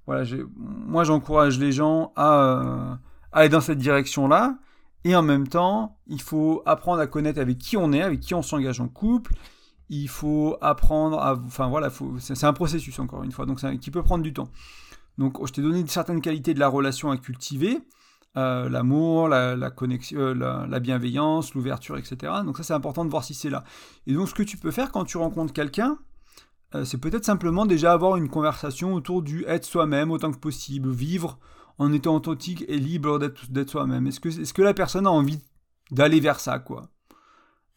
voilà, moi j'encourage les gens à, euh, aller dans cette direction-là, et en même temps, il faut apprendre à connaître avec qui on est, avec qui on s'engage en couple. Il faut apprendre à, enfin voilà, c'est un processus encore une fois, donc qui peut prendre du temps. Donc, je t'ai donné certaines qualités de la relation à cultiver. Euh, l'amour, la, connexion, euh, la, bienveillance, l'ouverture, etc. Donc ça c'est important de voir si c'est là. Et donc ce que tu peux faire quand tu rencontres quelqu'un, euh, c'est peut-être simplement déjà avoir une conversation autour du être soi-même autant que possible, vivre en étant authentique et libre d'être soi-même. Est-ce que, est -ce que la personne a envie d'aller vers ça, quoi?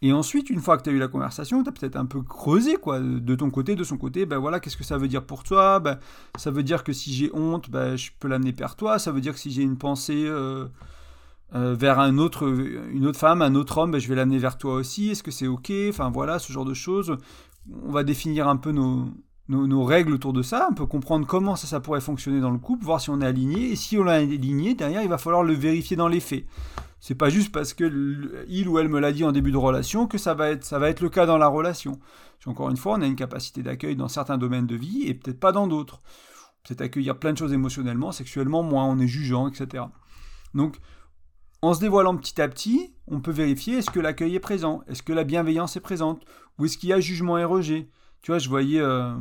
Et ensuite, une fois que tu as eu la conversation, tu as peut-être un peu creusé, quoi, de ton côté, de son côté, ben voilà, qu'est-ce que ça veut dire pour toi? Ben, Ça veut dire que si j'ai honte, ben, je peux l'amener vers toi, ça veut dire que si j'ai une pensée euh, euh, vers un autre, une autre femme, un autre homme, ben, je vais l'amener vers toi aussi, est-ce que c'est ok? Enfin voilà, ce genre de choses. On va définir un peu nos, nos, règles autour de ça, on peut comprendre comment ça, pourrait fonctionner dans le couple, voir si on est aligné, et si on est aligné, derrière, il va falloir le vérifier dans les faits. C'est pas juste parce que il ou elle me l'a dit en début de relation que ça va être, ça va être le cas dans la relation. Encore une fois, on a une capacité d'accueil dans certains domaines de vie et peut-être pas dans d'autres. Peut-être accueillir plein de choses émotionnellement, sexuellement, moins on est jugeant, etc. Donc, en se dévoilant petit à petit, on peut vérifier est-ce que l'accueil est présent, est-ce que la bienveillance est présente, ou est-ce qu'il y a jugement et rejet. Tu vois, je voyais, euh,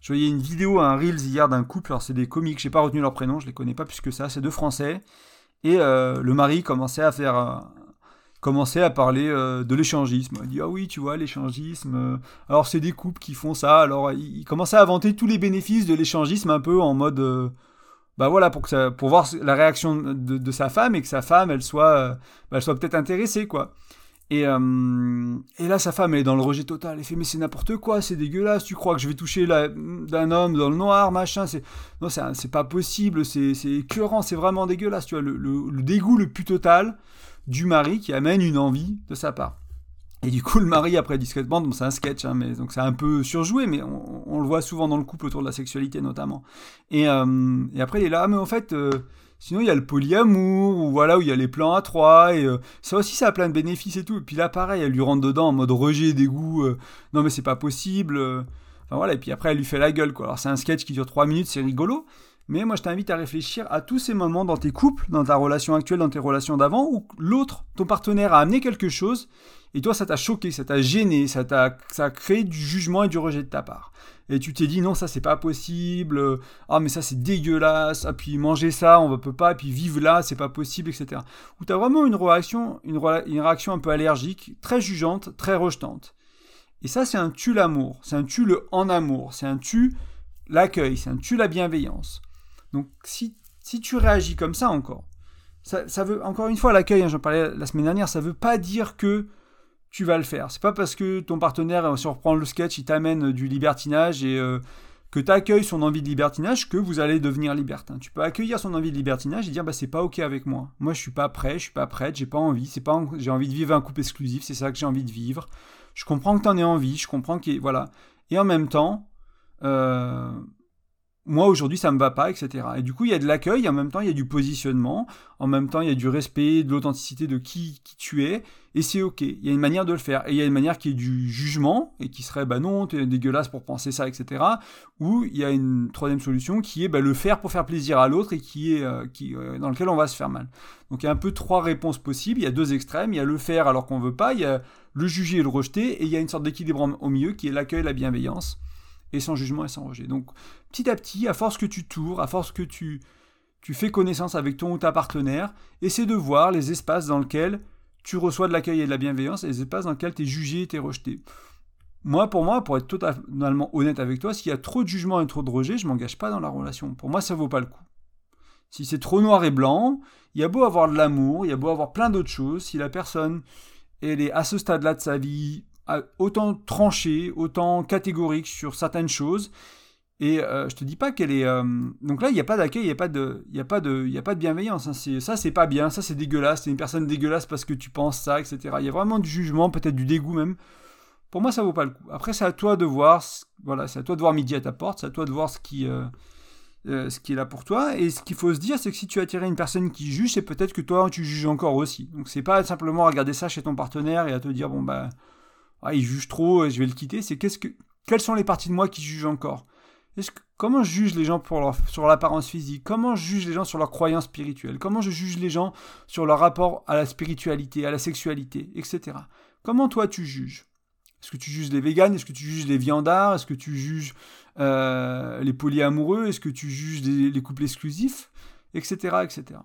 je voyais une vidéo, un Reels hier d'un couple, alors c'est des comiques, j'ai pas retenu leur prénom, je les connais pas plus que ça, c'est deux Français, et euh, le mari commençait à faire... commençait à parler de l'échangisme. Il dit Ah oui, tu vois, l'échangisme. alors, c'est des couples qui font ça. Alors, il, commençait à inventer tous les bénéfices de l'échangisme un peu en mode bah voilà, pour, que pour voir la réaction de, sa femme et que sa femme, elle soit, euh, bah, elle soit peut-être intéressée, quoi. Et, euh, et, là, sa femme, est dans le rejet total. Elle fait, mais c'est n'importe quoi, c'est dégueulasse, tu crois que je vais toucher d'un homme dans le noir, machin, c'est... Non, c'est pas possible, c'est écœurant, c'est vraiment dégueulasse, tu vois, le, dégoût le plus total du mari qui amène une envie de sa part. Et du coup, le mari, après discrètement, bon, c'est un sketch, hein, mais donc c'est un peu surjoué, mais on, le voit souvent dans le couple autour de la sexualité notamment. Et, euh, après, il est là, ah, mais en fait, euh, sinon il y a le polyamour, ou voilà, où il y a les plans à trois, et euh, ça aussi, ça a plein de bénéfices et tout. Et puis là, pareil, elle lui rentre dedans en mode rejet, dégoût, non mais c'est pas possible. Enfin voilà, et puis après, elle lui fait la gueule, quoi. Alors c'est un sketch qui dure trois minutes, c'est rigolo. Mais moi, je t'invite à réfléchir à tous ces moments dans tes couples, dans ta relation actuelle, dans tes relations d'avant, où l'autre, ton partenaire, a amené quelque chose et toi, ça t'a choqué, ça t'a gêné, ça t'a ça a créé du jugement et du rejet de ta part. Et tu t'es dit non, ça c'est pas possible, ah mais ça c'est dégueulasse, ah puis manger ça, on ne peut pas, et puis vivre là, c'est pas possible, etc. Ou tu as vraiment une réaction, une, réaction un peu allergique, très jugeante, très rejetante. Et ça, c'est un tu l'amour, c'est un tu le en amour, c'est un tu l'accueil, c'est un tu la bienveillance. Donc si, si tu réagis comme ça encore, ça, ça veut, encore une fois, l'accueil, hein, j'en parlais la semaine dernière, ça veut pas dire que tu vas le faire. C'est pas parce que ton partenaire, si on reprend le sketch, il t'amène du libertinage et euh, que tu accueilles son envie de libertinage que vous allez devenir libertin. Tu peux accueillir son envie de libertinage et dire bah c'est pas ok avec moi. Moi je suis pas prêt, je suis pas prête, j'ai pas envie, c'est pas j'ai envie de vivre un couple exclusif, c'est ça que j'ai envie de vivre. Je comprends que tu en aies envie, je comprends que voilà. Et en même temps, euh, moi aujourd'hui ça me va pas, etc. Et du coup il y a de l'accueil, en même temps il y a du positionnement, en même temps il y a du respect, de l'authenticité de qui, qui tu es, et c'est ok. Il y a une manière de le faire, et il y a une manière qui est du jugement, et qui serait bah non, t'es dégueulasse pour penser ça, etc. Ou il y a une troisième solution qui est bah, le faire pour faire plaisir à l'autre et qui est euh, qui, euh, dans lequel on va se faire mal. Donc il y a un peu trois réponses possibles, il y a deux extrêmes, il y a le faire alors qu'on veut pas, il y a le juger et le rejeter, et il y a une sorte d'équilibre au milieu qui est l'accueil, la bienveillance et sans jugement et sans rejet. Donc petit à petit, à force que tu tours, à force que tu, tu fais connaissance avec ton ou ta partenaire, essaie de voir les espaces dans lesquels tu reçois de l'accueil et de la bienveillance et les espaces dans lesquels tu es jugé et tu es rejeté. Moi, pour moi, pour être totalement honnête avec toi, s'il y a trop de jugement et trop de rejet, je m'engage pas dans la relation. Pour moi, ça vaut pas le coup. Si c'est trop noir et blanc, il y a beau avoir de l'amour, il y a beau avoir plein d'autres choses, si la personne elle est à ce stade-là de sa vie autant tranché, autant catégorique sur certaines choses. Et euh, je te dis pas qu'elle est. Euh, donc là, il n'y a pas d'accueil, il n'y a, pas de, a, a pas de bienveillance. Hein. Ça, c'est pas bien, ça, c'est dégueulasse, c'est une personne dégueulasse parce que tu penses ça, etc. Il y a vraiment du jugement, peut-être du dégoût même. Pour moi, ça vaut pas le coup. Après, c'est à toi de voir. Voilà, c'est à toi de voir midi à ta porte, c'est à toi de voir ce qui. Euh, ce qui est là pour toi. Et ce qu'il faut se dire, c'est que si tu as attiré une personne qui juge, c'est peut-être que toi, tu juges encore aussi. Donc c'est pas simplement regarder ça chez ton partenaire et à te dire, bon, bah, ah, il juge trop, je vais le quitter. C'est qu'est-ce que, quelles sont les parties de moi qui jugent encore? Comment je juge les gens pour leur, sur l'apparence physique? Comment je juge les gens sur leurs croyances spirituelles? Comment je juge les gens sur leur rapport à la spiritualité, à la sexualité, etc. Comment toi tu juges? Est-ce que tu juges les véganes? Est-ce que tu juges les viandards? Est-ce que tu juges euh, les polyamoureux? Est-ce que tu juges les, couples exclusifs? Etc. etc.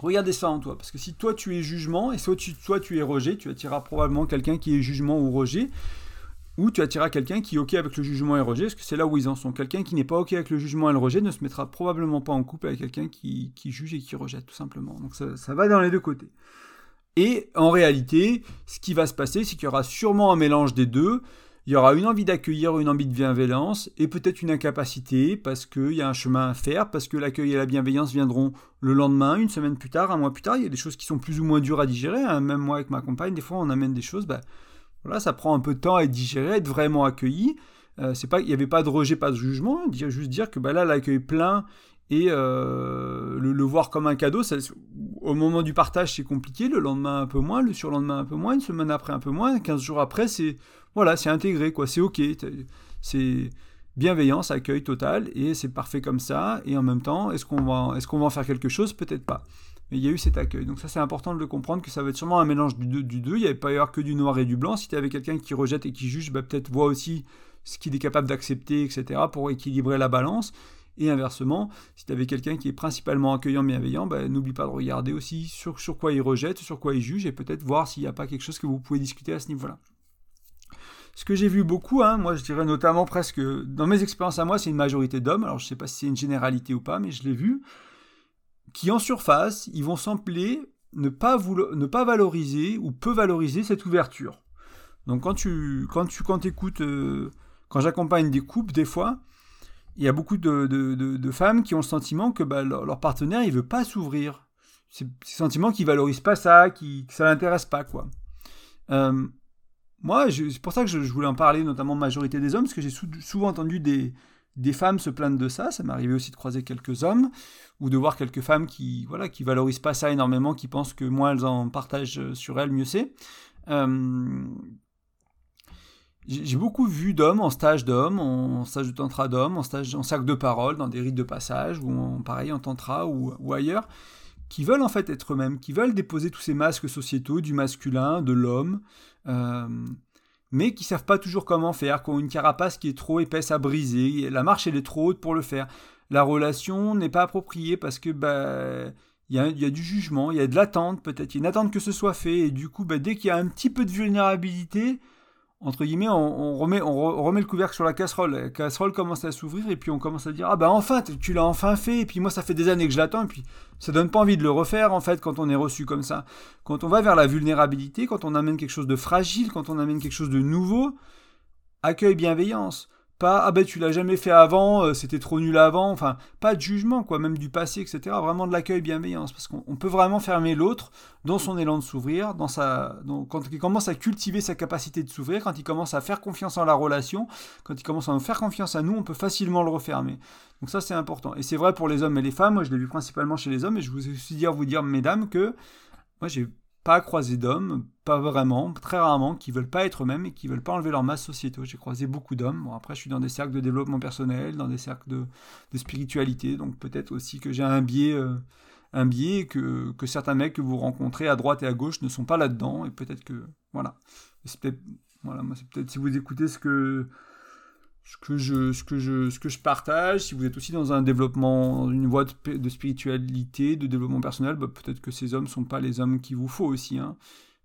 Regardez ça en toi, parce que si toi tu es jugement, et soit tu, toi tu es rejet, tu attireras probablement quelqu'un qui est jugement ou rejet, ou tu attireras quelqu'un qui est OK avec le jugement et le rejet, parce que c'est là où ils en sont. Quelqu'un qui n'est pas OK avec le jugement et le rejet ne se mettra probablement pas en couple avec quelqu'un qui, juge et qui rejette, tout simplement. Donc ça, ça va dans les deux côtés. Et en réalité, ce qui va se passer, c'est qu'il y aura sûrement un mélange des deux il y aura une envie d'accueillir, une envie de bienveillance et peut-être une incapacité parce qu'il y a un chemin à faire, parce que l'accueil et la bienveillance viendront le lendemain, une semaine plus tard, un mois plus tard. Il y a des choses qui sont plus ou moins dures à digérer. Hein. Même moi avec ma compagne, des fois on amène des choses, bah, voilà, ça prend un peu de temps à être digéré, à être vraiment accueilli. Euh, il n'y avait pas de rejet, pas de jugement. Hein. juste dire que bah, là l'accueil plein et euh, le, voir comme un cadeau, au moment du partage c'est compliqué, le lendemain un peu moins, le surlendemain un peu moins, une semaine après un peu moins, 15 jours après c'est voilà, c'est intégré, quoi, c'est ok, c'est bienveillance, accueil total, et c'est parfait comme ça, et en même temps, est-ce qu'on va, est qu'on va en faire quelque chose? Peut-être pas. mais il y a eu cet accueil. Donc ça c'est important de le comprendre, que ça va être sûrement un mélange du deux. Du deux. Il n'y avait pas y que du noir et du blanc. Si tu avais quelqu'un qui rejette et qui juge, bah, peut-être voit aussi ce qu'il est capable d'accepter, etc., pour équilibrer la balance. Et inversement, si tu avais quelqu'un qui est principalement accueillant, bienveillant, bah, n'oublie pas de regarder aussi sur, sur quoi il rejette, sur quoi il juge, et peut-être voir s'il n'y a pas quelque chose que vous pouvez discuter à ce niveau-là. Ce que j'ai vu beaucoup, hein, moi je dirais notamment presque, dans mes expériences à moi, c'est une majorité d'hommes, alors je ne sais pas si c'est une généralité ou pas, mais je l'ai vu, qui en surface, ils vont sembler ne pas, ne pas valoriser ou peu valoriser cette ouverture. Donc quand tu quand tu quand écoutes, euh, quand j'accompagne des couples, des fois, il y a beaucoup de, femmes qui ont le sentiment que bah, leur, partenaire il veut pas s'ouvrir. C'est le sentiment qu'ils valorisent pas ça, qui, que ça l'intéresse pas quoi. Euh, moi, c'est pour ça que je, voulais en parler, notamment majorité des hommes, parce que j'ai souvent entendu des, femmes se plaindre de ça. Ça m'est arrivé aussi de croiser quelques hommes ou de voir quelques femmes qui voilà qui valorisent pas ça énormément, qui pensent que moins elles en partagent sur elles, mieux c'est. Euh, j'ai beaucoup vu d'hommes en stage d'hommes, en stage de tantra d'hommes, en stage en cercle de parole, dans des rites de passage ou en pareil en tantra ou, ailleurs, qui veulent en fait être eux-mêmes, qui veulent déposer tous ces masques sociétaux du masculin, de l'homme. Euh, mais qui savent pas toujours comment faire, qui ont une carapace qui est trop épaisse à briser, la marche elle est trop haute pour le faire. La relation n'est pas appropriée parce que bah il y a, y a, du jugement, il y a de l'attente peut-être, il y a une attente que ce soit fait et du coup bah, dès qu'il y a un petit peu de vulnérabilité, entre guillemets, on, remet, le couvercle sur la casserole. La casserole commence à s'ouvrir et puis on commence à dire Ah ben enfin, tu l'as enfin fait. Et puis moi, ça fait des années que je l'attends. Et puis ça donne pas envie de le refaire en fait quand on est reçu comme ça. Quand on va vers la vulnérabilité, quand on amène quelque chose de fragile, quand on amène quelque chose de nouveau, accueil, bienveillance. Pas ah ben tu l'as jamais fait avant, euh, c'était trop nul avant, enfin pas de jugement quoi, même du passé, etc. Vraiment de l'accueil bienveillance, parce qu'on peut vraiment fermer l'autre dans son élan de s'ouvrir, dans sa, quand il commence à cultiver sa capacité de s'ouvrir, quand il commence à faire confiance en la relation, quand il commence à nous faire confiance à nous, on peut facilement le refermer. Donc ça c'est important. Et c'est vrai pour les hommes et les femmes, moi je l'ai vu principalement chez les hommes, et je vous ai aussi dire vous dire mesdames que moi j'ai pas croisé d'hommes, pas vraiment, très rarement, qui veulent pas être eux-mêmes et qui veulent pas enlever leur masse sociétale. J'ai croisé beaucoup d'hommes. Bon, après, je suis dans des cercles de développement personnel, dans des cercles de, spiritualité, donc peut-être aussi que j'ai un biais, euh, un biais que, que certains mecs que vous rencontrez à droite et à gauche ne sont pas là-dedans, et peut-être que, voilà. C'est peut-être, voilà, c'est peut-être si vous écoutez ce que ce que je, ce que je, ce que je partage. Si vous êtes aussi dans un développement, une voie de, spiritualité, de développement personnel, bah, peut-être que ces hommes sont pas les hommes qu'il vous faut aussi. Hein.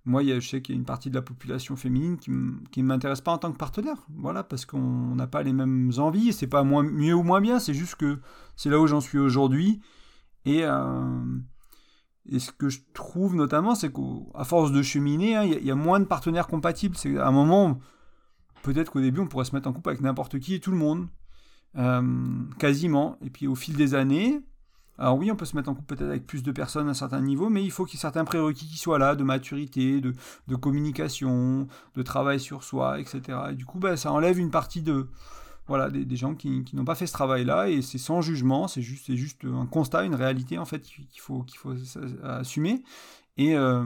Moi, y a, je sais qu'il y a une partie de la population féminine qui ne m'intéresse pas en tant que partenaire. Voilà, parce qu'on n'a pas les mêmes envies. C'est pas moins, mieux ou moins bien, c'est juste que c'est là où j'en suis aujourd'hui. Et, euh, et ce que je trouve notamment, c'est qu'à force de cheminer, hein, il y, y, a moins de partenaires compatibles. C'est à un moment peut-être qu'au début, on pourrait se mettre en couple avec n'importe qui et tout le monde. Euh, quasiment. Et puis au fil des années, alors oui, on peut se mettre en couple peut-être avec plus de personnes à un certain niveau, mais il faut qu'il y ait certains prérequis qui soient là, de maturité, de, communication, de travail sur soi, etc. Et du coup, bah, ça enlève une partie de voilà des, gens qui, n'ont pas fait ce travail-là, et c'est sans jugement, c'est juste, un constat, une réalité en fait qu'il faut, faut assumer. Et, euh,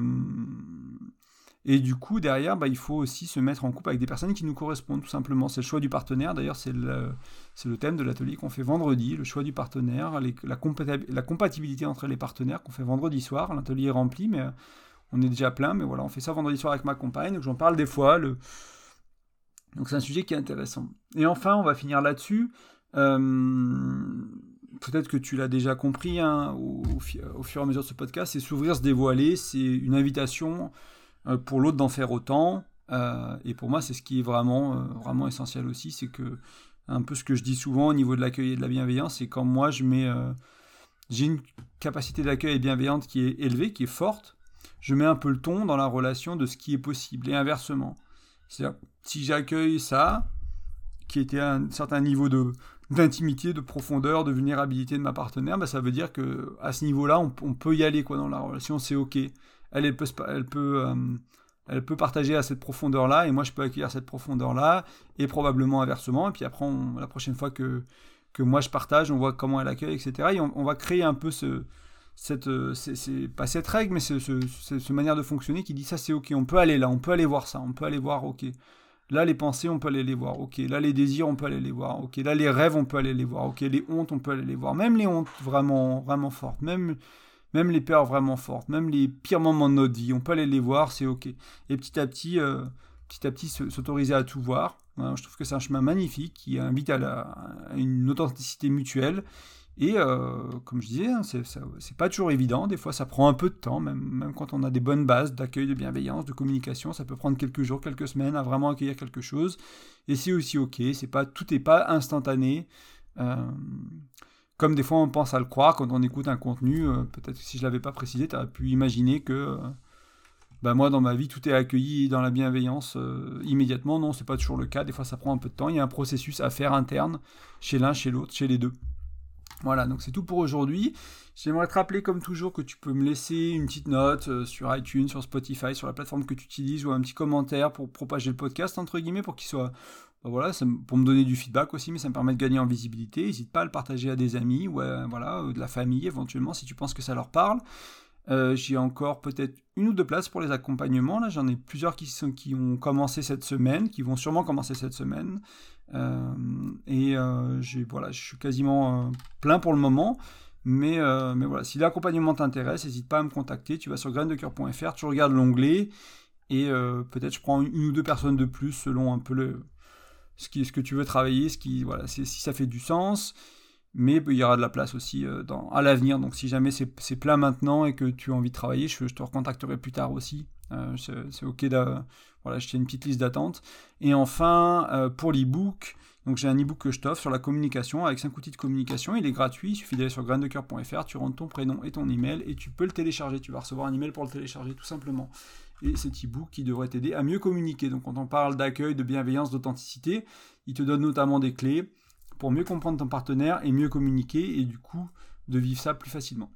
et du coup, derrière, bah, il faut aussi se mettre en couple avec des personnes qui nous correspondent, tout simplement. C'est le choix du partenaire. D'ailleurs, c'est le, le, thème de l'atelier qu'on fait vendredi, le choix du partenaire, la, compatibilité entre les partenaires qu'on fait vendredi soir. L'atelier est rempli, mais on est déjà plein. Mais voilà, on fait ça vendredi soir avec ma compagne, donc j'en parle des fois. Donc c'est un sujet qui est intéressant. Et enfin, on va finir là-dessus. Euh, peut-être que tu l'as déjà compris hein, au, au, fur et à mesure de ce podcast, c'est s'ouvrir, se dévoiler, c'est une invitation pour l'autre d'en faire autant. Euh, et pour moi, c'est ce qui est vraiment, euh, vraiment essentiel aussi, c'est que un peu ce que je dis souvent au niveau de l'accueil et de la bienveillance, c'est quand moi je mets, j'ai une capacité d'accueil et bienveillante qui est élevée, qui est forte, je mets un peu le ton dans la relation de ce qui est possible et inversement. C'est-à-dire, si j'accueille ça, qui était à un certain niveau de d'intimité, de profondeur, de vulnérabilité de ma partenaire, bah, ça veut dire que à ce niveau-là, on, on, peut y aller quoi dans la relation, c'est ok euh, elle peut partager à cette profondeur-là, et moi je peux accueillir cette profondeur-là, et probablement inversement. Et puis après, la prochaine fois que, moi je partage, on voit comment elle accueille, etc. Et on, va créer un peu ce, cette, euh, c'est, pas cette règle, mais ce, ce, manière de fonctionner qui dit ça c'est ok, on peut aller là, on peut aller voir ça, on peut aller voir ok. Là, les pensées, on peut aller les voir. Ok. Là, les désirs, on peut aller les voir. Ok. Là, les rêves, on peut aller les voir. Ok. Les hontes, on peut aller les voir. Même les hontes vraiment, vraiment fortes. Même même les peurs vraiment fortes, même les pires moments de notre vie, on peut aller les voir, c'est ok. Et petit à petit, euh, petit à petit s'autoriser à tout voir. je trouve que c'est un chemin magnifique qui invite à, une authenticité mutuelle. Et euh, comme je disais, hein, c'est pas toujours évident. Des fois, ça prend un peu de temps, même, même quand on a des bonnes bases d'accueil, de bienveillance, de communication. Ça peut prendre quelques jours, quelques semaines à vraiment accueillir quelque chose. Et c'est aussi ok. C'est pas tout n'est pas instantané. Euh, comme des fois on pense à le croire quand on écoute un contenu, euh, peut-être que si je l'avais pas précisé, tu aurais pu imaginer que euh, bah moi dans ma vie tout est accueilli dans la bienveillance euh, immédiatement. Non, c'est pas toujours le cas. Des fois ça prend un peu de temps. Il y a un processus à faire interne chez l'un, chez l'autre, chez les deux. Voilà, donc c'est tout pour aujourd'hui. J'aimerais te rappeler comme toujours que tu peux me laisser une petite note sur iTunes, sur Spotify, sur la plateforme que tu utilises ou un petit commentaire pour propager le podcast entre guillemets pour qu'il soit bah voilà, pour me donner du feedback aussi, mais ça me permet de gagner en visibilité. N'hésite pas à le partager à des amis ou voilà, de la famille éventuellement si tu penses que ça leur parle. Euh, j'ai encore peut-être une ou deux places pour les accompagnements. Là, j'en ai plusieurs qui, sont, qui ont commencé cette semaine, qui vont sûrement commencer cette semaine. Euh, et euh, voilà, je suis quasiment plein pour le moment. Mais, mais voilà, si l'accompagnement t'intéresse, n'hésite pas à me contacter. Tu vas sur graindecoeur.fr, tu regardes l'onglet et peut-être je prends une ou deux personnes de plus selon un peu le, ce, qui, ce que tu veux travailler, ce qui, voilà, si ça fait du sens. Mais il y aura de la place aussi euh, dans, à l'avenir. Donc si jamais c'est plein maintenant et que tu as envie de travailler, je, te recontacterai plus tard aussi. Euh, c'est ok. Voilà, tiens une petite liste d'attente. Et enfin, euh, pour l'e-book, donc j'ai un e-book que je t'offre sur la communication avec 5 outils de communication. Il est gratuit. Il suffit d'aller sur graindecoeur.fr, tu rentres ton prénom et ton email et tu peux le télécharger. Tu vas recevoir un email pour le télécharger tout simplement et cet e-book qui devrait t'aider à mieux communiquer. Donc quand on parle d'accueil, de bienveillance, d'authenticité, il te donne notamment des clés pour mieux comprendre ton partenaire et mieux communiquer et du coup de vivre ça plus facilement.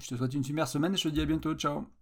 Je te souhaite une super semaine et je te dis à bientôt. Ciao